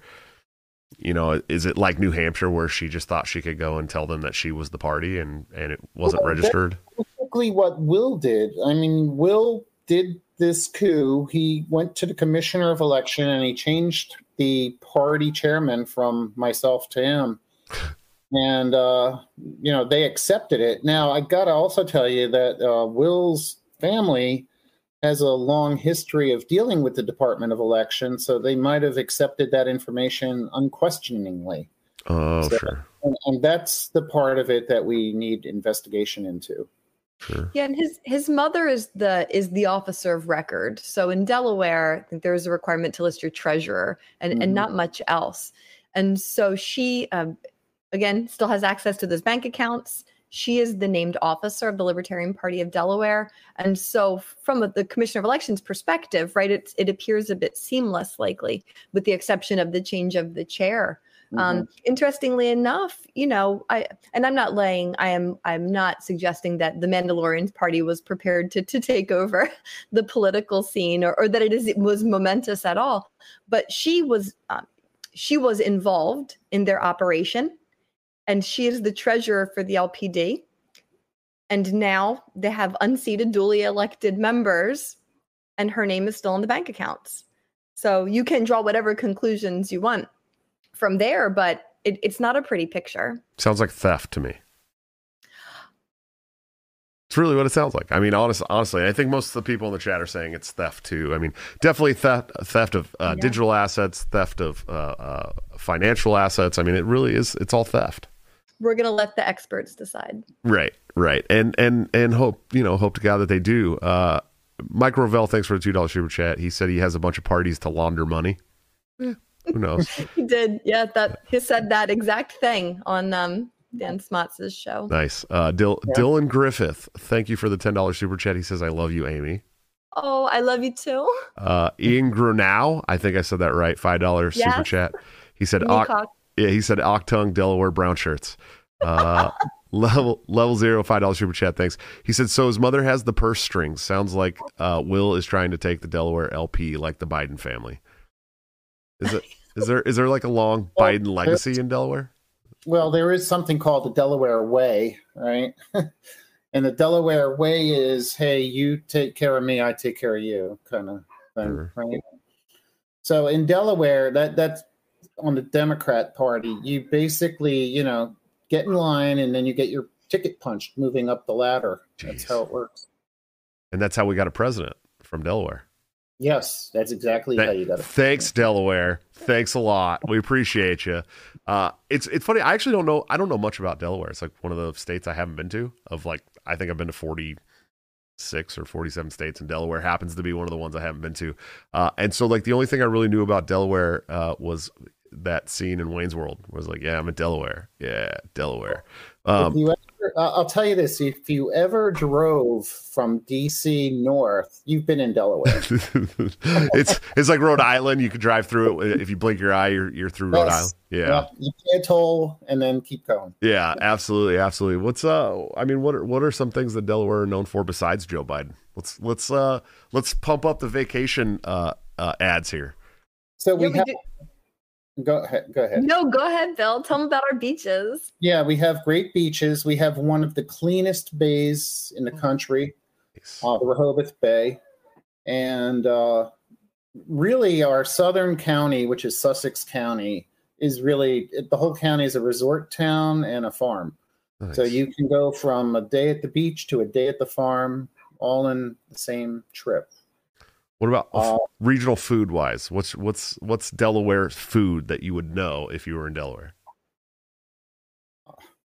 you know, is it like New Hampshire where she just thought she could go and tell them that she was the party and and it wasn't Well, registered? Basically, what Will did. I mean, Will did this coup. He went to the commissioner of election and he changed the party chairman from myself to him. And uh, you know they accepted it. Now I gotta also tell you that uh, Will's family has a long history of dealing with the Department of Election, so they might have accepted that information unquestioningly. Oh, So- sure, And, and that's the part of it that we need investigation into. sure. yeah and his his mother is the is the officer of record so in delaware i think there's a requirement to list your treasurer and Mhm. and not much else and so she um, again still has access to those bank accounts she is the named officer of the libertarian party of delaware. And so from the commissioner of elections perspective right it, it appears a bit seamless likely with the exception of the change of the chair. Um, interestingly enough, you know, I and I'm not laying, I am, I'm not suggesting that the Mandalorian party was prepared to to take over the political scene or, or that it is it was momentous at all. But she was, um, she was involved in their operation, and she is the treasurer for the LPD. And now they have unseated, duly elected members, and her name is still in the bank accounts. So you can draw whatever conclusions you want from there but it, it's not a pretty picture. Sounds like theft to me. It's really what it sounds like. I mean, honest, honestly, I think most of the people in the chat are saying it's theft too. I mean, definitely theft, theft of uh, Yeah. digital assets, theft of uh, uh, financial assets. I mean, it really is. It's all theft. We're gonna let the experts decide. Right, right, and and and hope you know hope to God that they do. Uh, Mike Rovell, thanks for the two dollars super chat. He said he has a bunch of parties to launder money. Eh, who knows? He did, yeah. That he said that exact thing on um Dan Smotz's show. nice. Uh, Dil- Dylan Griffith, thank you for the ten dollars super chat. He says I love you, Amy. Oh, I love you too. Uh, Ian Grunow, I think I said that right. Five dollars super chat. He said, Oc-. Yeah, he said Octung Delaware brown shirts. Uh, level level zero five dollars super chat. Thanks. He said, so his mother has the purse strings. Sounds like uh, Will is trying to take the Delaware LP like the Biden family. Is it? Is there is there like a long Well, Biden legacy in Delaware? Well, there is something called the Delaware Way, right? and the Delaware Way is, hey, you take care of me, I take care of you, kind of thing, Sure. right? So in Delaware, that that's on the Democrat Party. You basically, you know, get in line and then you get your ticket punched moving up the ladder. That's how it works. And that's how we got a president from Delaware. Yes, that's exactly how you got it. Thanks, Delaware. Thanks a lot. We appreciate you. Uh, it's it's funny. I actually don't know. I don't know much about Delaware. It's like one of the states I haven't been to. Of like, I think I've been to forty six or forty seven states, and Delaware happens to be one of the ones I haven't been to. Uh, and so, like, the only thing I really knew about Delaware uh, was that scene in Wayne's World. Was like, yeah, I'm in Delaware. Yeah, Delaware. if Um, you ever, I'll tell you this: if you ever drove from DC north, you've been in Delaware. it's it's like Rhode Island. You could drive through it if you blink your eye. You're you're through Rhode Island. Yeah. Yeah, you pay a toll and then keep going. Yeah, absolutely, absolutely. What's uh I mean what are what are some things that Delaware are known for besides Joe Biden? Let's let's uh let's pump up the vacation uh, uh ads here. So Yeah, we we have. do- Go ahead. Go ahead. No, go ahead, Bill. Tell them about our beaches. Yeah, we have great beaches. We have one of the cleanest bays in the country, uh, the Rehoboth Bay, and uh, really our southern county, which is Sussex County, is really the whole county is a resort town and a farm. So you can go from a day at the beach to a day at the farm, all in the same trip. What about Uh, regional food wise? What's what's what's Delaware food that you would know if you were in Delaware?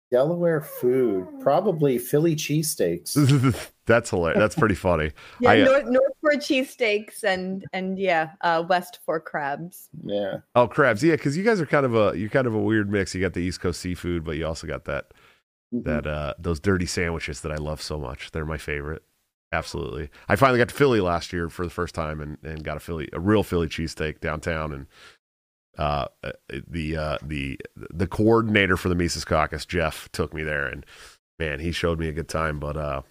Delaware food, probably Philly cheesesteaks. That's hilarious. That's pretty funny. Yeah, I, uh, north, north for cheesesteaks and and yeah, uh, west for crabs. Yeah. Oh, crabs. Yeah, because you guys are kind of a you're kind of a weird mix. You got the East Coast seafood, but you also got that Mhm. that uh those dirty sandwiches that I love so much. They're my favorite. Absolutely. I finally got to Philly last year for the first time and, and got a Philly a real Philly cheesesteak downtown and uh the uh the the coordinator for the Mises caucus, Jeff, took me there and man, he showed me a good time. But uh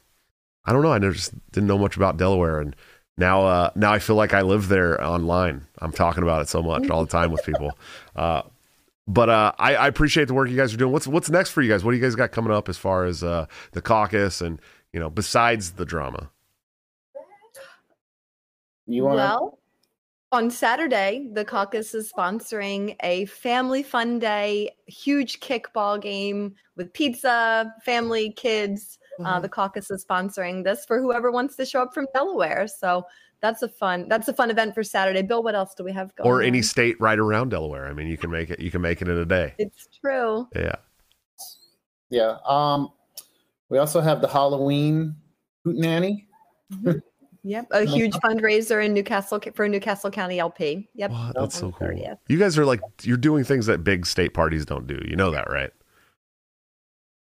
I don't know, I just didn't know much about Delaware and now uh now I feel like I live there online. I'm talking about it so much all the time with people. Uh but uh, I, I appreciate the work you guys are doing. What's what's next for you guys? What do you guys got coming up as far as uh, the caucus and you know besides the drama? You want Well, on Saturday, the caucus is sponsoring a family fun day, huge kickball game with pizza, family, kids. Mm-hmm. Uh, the caucus is sponsoring this for whoever wants to show up from Delaware. So that's a fun that's a fun event for Saturday. Bill, what else do we have going? or any on? state right around Delaware? I mean, you can make it. You can make it in a day. It's true. Yeah. Yeah. Um, we also have the Halloween Hootenanny. Yep, a huge fundraiser in New Castle for New Castle County LP. Yep, What? That's so cool. You guys are like you're doing things that big state parties don't do. You know that, right?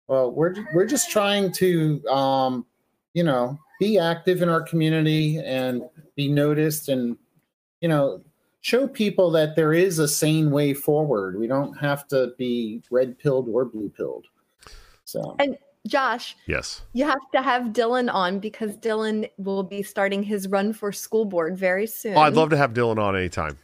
Well, we're we're just trying to, um, you know, be active in our community and be noticed, and you know, show people that there is a sane way forward. We don't have to be red pilled or blue pilled. So And Josh, Yes. you have to have Dylan on because Dylan will be starting his run for school board very soon. Oh, I'd love to have Dylan on anytime.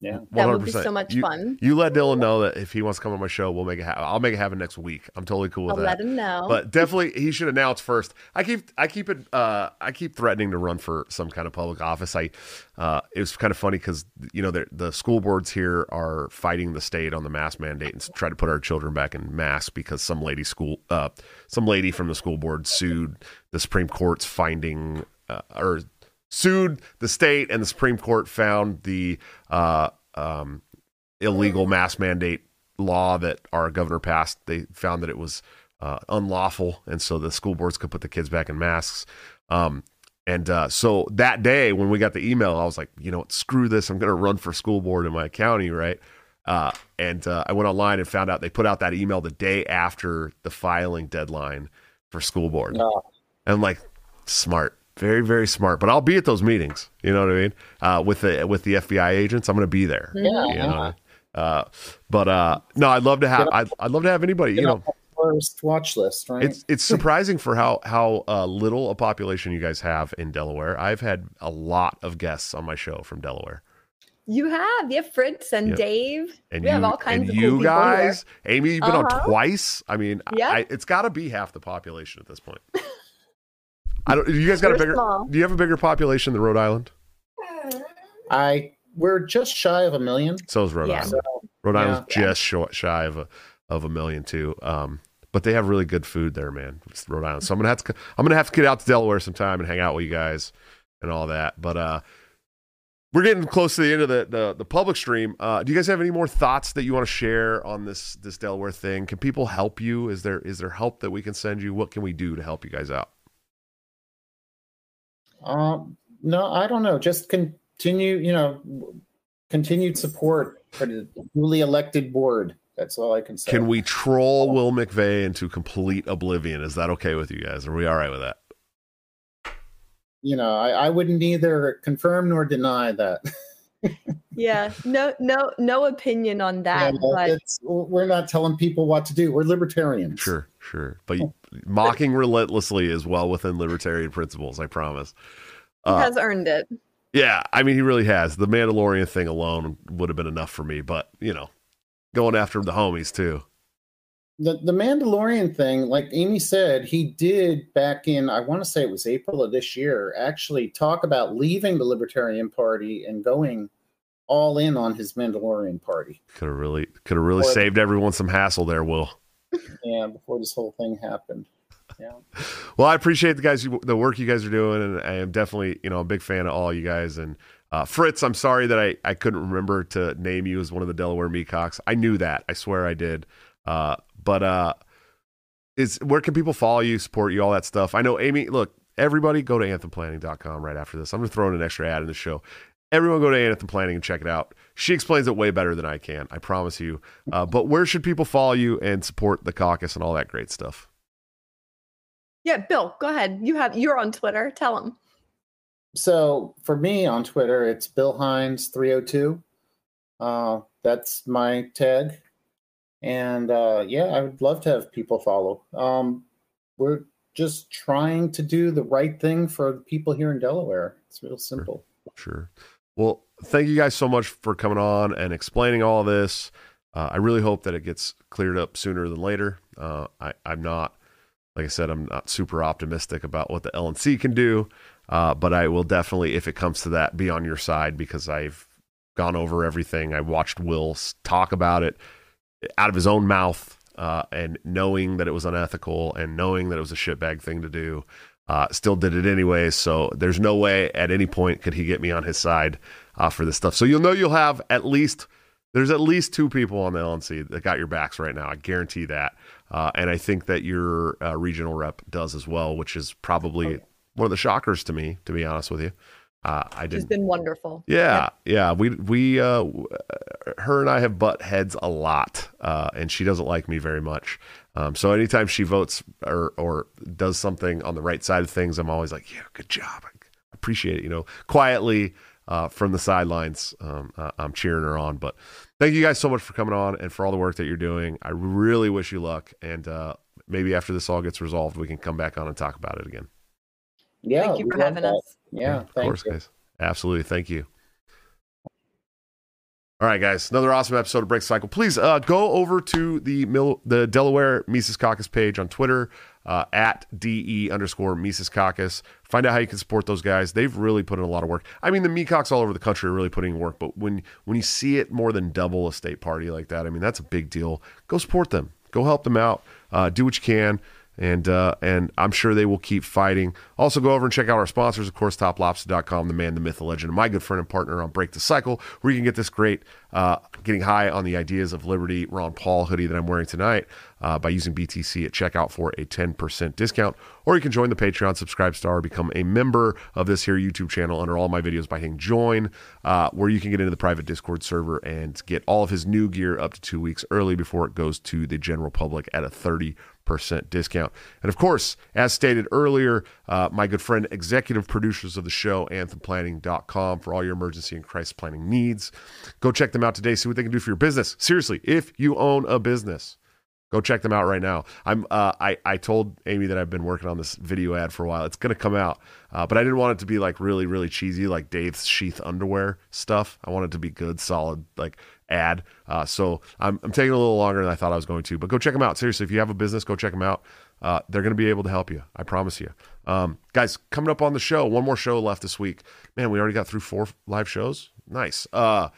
Yeah. That would be so much You- fun. You let Dylan know that if he wants to come on my show, we'll make it happen. I'll make it happen next week. I'm totally cool with that. I'll that. let him know. But definitely, he should announce first. I keep, I keep it, uh, I keep threatening to run for some kind of public office. I, uh, it was kind of funny because you know the the school boards here are fighting the state on the mask mandate and try to put our children back in masks because some lady school, uh, some lady from the school board sued the Supreme Court's finding uh, or sued the state and the Supreme Court found the uh, um, illegal mask mandate law that our governor passed. They found that it was uh, unlawful, and so the school boards could put the kids back in masks. Um, and uh, so that day when we got the email, I was like, you know, what, screw this. I'm going to run for school board in my county, right? Uh, and uh, I went online and found out they put out that email the day after the filing deadline for school board. No. And I'm like, smart, very, very smart. But I'll be at those meetings. You know what I mean? Uh, with the with the FBI agents, I'm going to be there. Yeah. You know? Uh, but uh, no, I'd love to have. I'd, I'd love to have anybody. You know, first watch list, right? it's it's surprising for how how uh, little a population you guys have in Delaware. I've had a lot of guests on my show from Delaware, you have, yeah, Fritz and Yeah. Dave. and we you have all kinds and of you cool people guys, Amy, you've been on Uh-huh. twice. I mean, Yeah. I, it's got to be half the population at this point. I don't. You guys got a We're bigger? small. Do you have a bigger population than Rhode Island? I we're just shy of a million. So is Rhode Yeah. Island. So Rhode Yeah. Island's just short, shy of a of a million too. Um, but they have really good food there, man. It's Rhode Island. So I'm gonna have to I'm gonna have to get out to Delaware sometime and hang out with you guys and all that. But uh, we're getting close to the end of the the, the public stream. Uh, do you guys have any more thoughts that you want to share on this this Delaware thing? Can people help you? Is there is there help that we can send you? What can we do to help you guys out? Um, no, I don't know. Just continue, you know, continued support for the newly elected board. That's all I can say. Can we troll Will McVeigh into complete oblivion? Is that okay with you guys? Are we all right with that? You know, I, I wouldn't either confirm nor deny that. Yeah, no, no, no opinion on that. You know, but it's, we're not telling people what to do. We're libertarians. Sure, sure. But mocking relentlessly is well within libertarian principles, I promise. he Uh, has earned it. yeah, I mean, he really has. The Mandalorian thing alone would have been enough for me, but, you know, going after the homies too. the the Mandalorian thing, like Amy said, he did back in I want to say it was April of this year, actually talk about leaving the Libertarian Party and going all in on his Mandalorian Party. Could have really, could have really Or- saved everyone some hassle there, Will. Yeah, before this whole thing happened. Yeah. Well, I appreciate the guys, the work you guys are doing, and I am definitely, you know, a big fan of all you guys. And uh, Fritz, I'm sorry that I, I couldn't remember to name you as one of the Delaware Meacocks. I knew that. I swear I did. Uh, but uh, is where can people follow you, support you, all that stuff? I know Amy. Look, everybody, go to anthemplanning.com right after this. I'm to throw in an extra ad in the show. Everyone go to Anthem Planning and check it out. She explains it way better than I can. I promise you. Uh, but where should people follow you and support the caucus and all that great stuff? Yeah, Bill, go ahead. You have you're on Twitter. Tell them. So for me on Twitter, it's Bill Hines 302. Uh, that's my tag. And uh, yeah, I would love to have people follow. Um, we're just trying to do the right thing for the people here in Delaware. It's real simple. Sure. Well, thank you guys so much for coming on and explaining all this. Uh, I really hope that it gets cleared up sooner than later. Uh, I, I'm not, like I said, I'm not super optimistic about what the LNC can do, uh, but I will definitely, if it comes to that, be on your side because I've gone over everything. I watched Will talk about it out of his own mouth, uh, and knowing that it was unethical and knowing that it was a shitbag thing to do uh, still did it anyway. So there's no way at any point could he get me on his side uh, for this stuff. So you'll know you'll have at least there's at least two people on the LNC that got your backs right now. I guarantee that, uh, and I think that your uh, regional rep does as well, which is probably one of the shockers to me, to be honest with you. Uh, I It's didn't. been wonderful. Yeah, yeah. We we uh, her and I have butt heads a lot, uh, and she doesn't like me very much. Um, so anytime she votes or or does something on the right side of things, I'm always like, yeah, good job. I appreciate it. You know, quietly uh, from the sidelines, um, uh, I'm cheering her on. But thank you guys so much for coming on and for all the work that you're doing. I really wish you luck, and uh, maybe after this all gets resolved, we can come back on and talk about it again. Yeah. Thank you for having that. us. Yeah. of course, you. guys. Absolutely. Thank you. All right, guys, another awesome episode of Break Cycle. Please uh, go over to the Mil- the Delaware Mises Caucus page on Twitter uh, at de underscore Mises Caucus. Find out how you can support those guys. They've really put in a lot of work. I mean, the Mecox all over the country are really putting in work, but when when you see it more than double a state party like that, I mean, that's a big deal. Go support them. Go help them out. Uh, do what you can and uh, and I'm sure they will keep fighting. Also, go over and check out our sponsors, of course, toplobster.com, the man, the myth, the legend, my good friend and partner on Break the Cycle, where you can get this great uh, getting high on the ideas of liberty Ron Paul hoodie that I'm wearing tonight uh, by using BTC at checkout for a 10% discount. Or you can join the Patreon, SubscribeStar, become a member of this here YouTube channel under all my videos by hitting join, uh, where you can get into the private Discord server and get all of his new gear up to two weeks early before it goes to the general public at a 30 percent discount. And of course, as stated earlier, uh, my good friend, executive producers of the show, anthemplanning.com, for all your emergency and crisis planning needs. Go check them out today, see what they can do for your business. Seriously, if you own a business, Go check them out right now. I'm uh, I I told Amy that I've been working on this video ad for a while. It's gonna come out, uh, but I didn't want it to be like really really cheesy like Dave's sheath underwear stuff. I want it to be good, solid like ad. Uh, so I'm I'm taking a little longer than I thought I was going to. But go check them out. Seriously, if you have a business, go check them out. Uh, they're going to be able to help you. I promise you. Um, guys, coming up on the show, one more show left this week. Man, we already got through four live shows. Nice. Uh,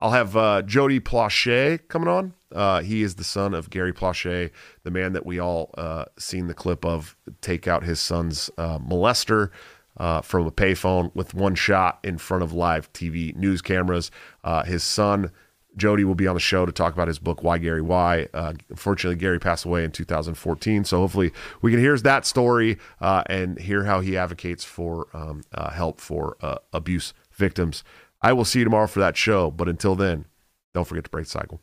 I'll have uh, Jody Plauché coming on. Uh, he is the son of Gary Plauché, the man that we all uh, seen the clip of take out his son's molester uh, from a payphone with one shot in front of live TV news cameras. Uh, his son Jody will be on the show to talk about his book Why Gary Why. Uh, unfortunately, Gary passed away in 2014, so hopefully we can hear that story and hear how he advocates for um, help for abuse victims. I will see you tomorrow for that show. But until then, don't forget to break the cycle.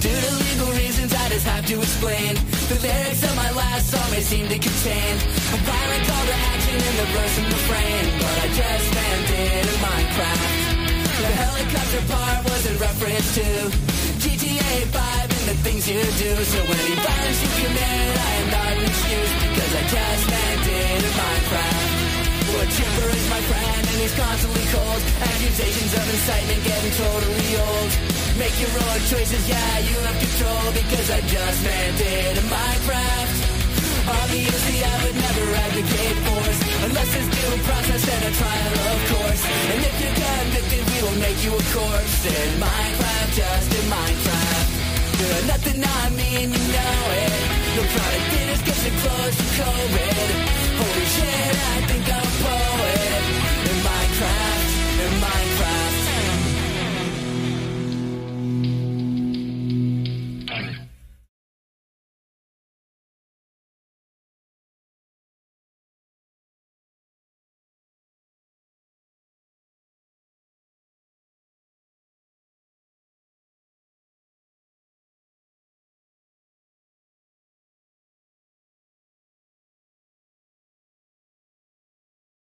Due to legal reasons, I just have to explain. The lyrics of my last song may seem to contain a violent call to action in the verse and refrain, but I just meant it in Minecraft. The helicopter part was in reference to GTA 5 and the things you do. So any violence you commit, I am not an excuse because I just meant it in Minecraft. Well, Chipper is my friend and he's constantly cold. Accusations of incitement getting totally old. Make your own choices, yeah, you have control because I just meant it in Minecraft. Obviously, I would never advocate force unless there's due process and a trial, of course. And if you're convicted, we will make you a corpse in Minecraft, just in Minecraft. You're nothing I mean, you know it. Your product is getting close to COVID. Holy shit, I think I'm poet.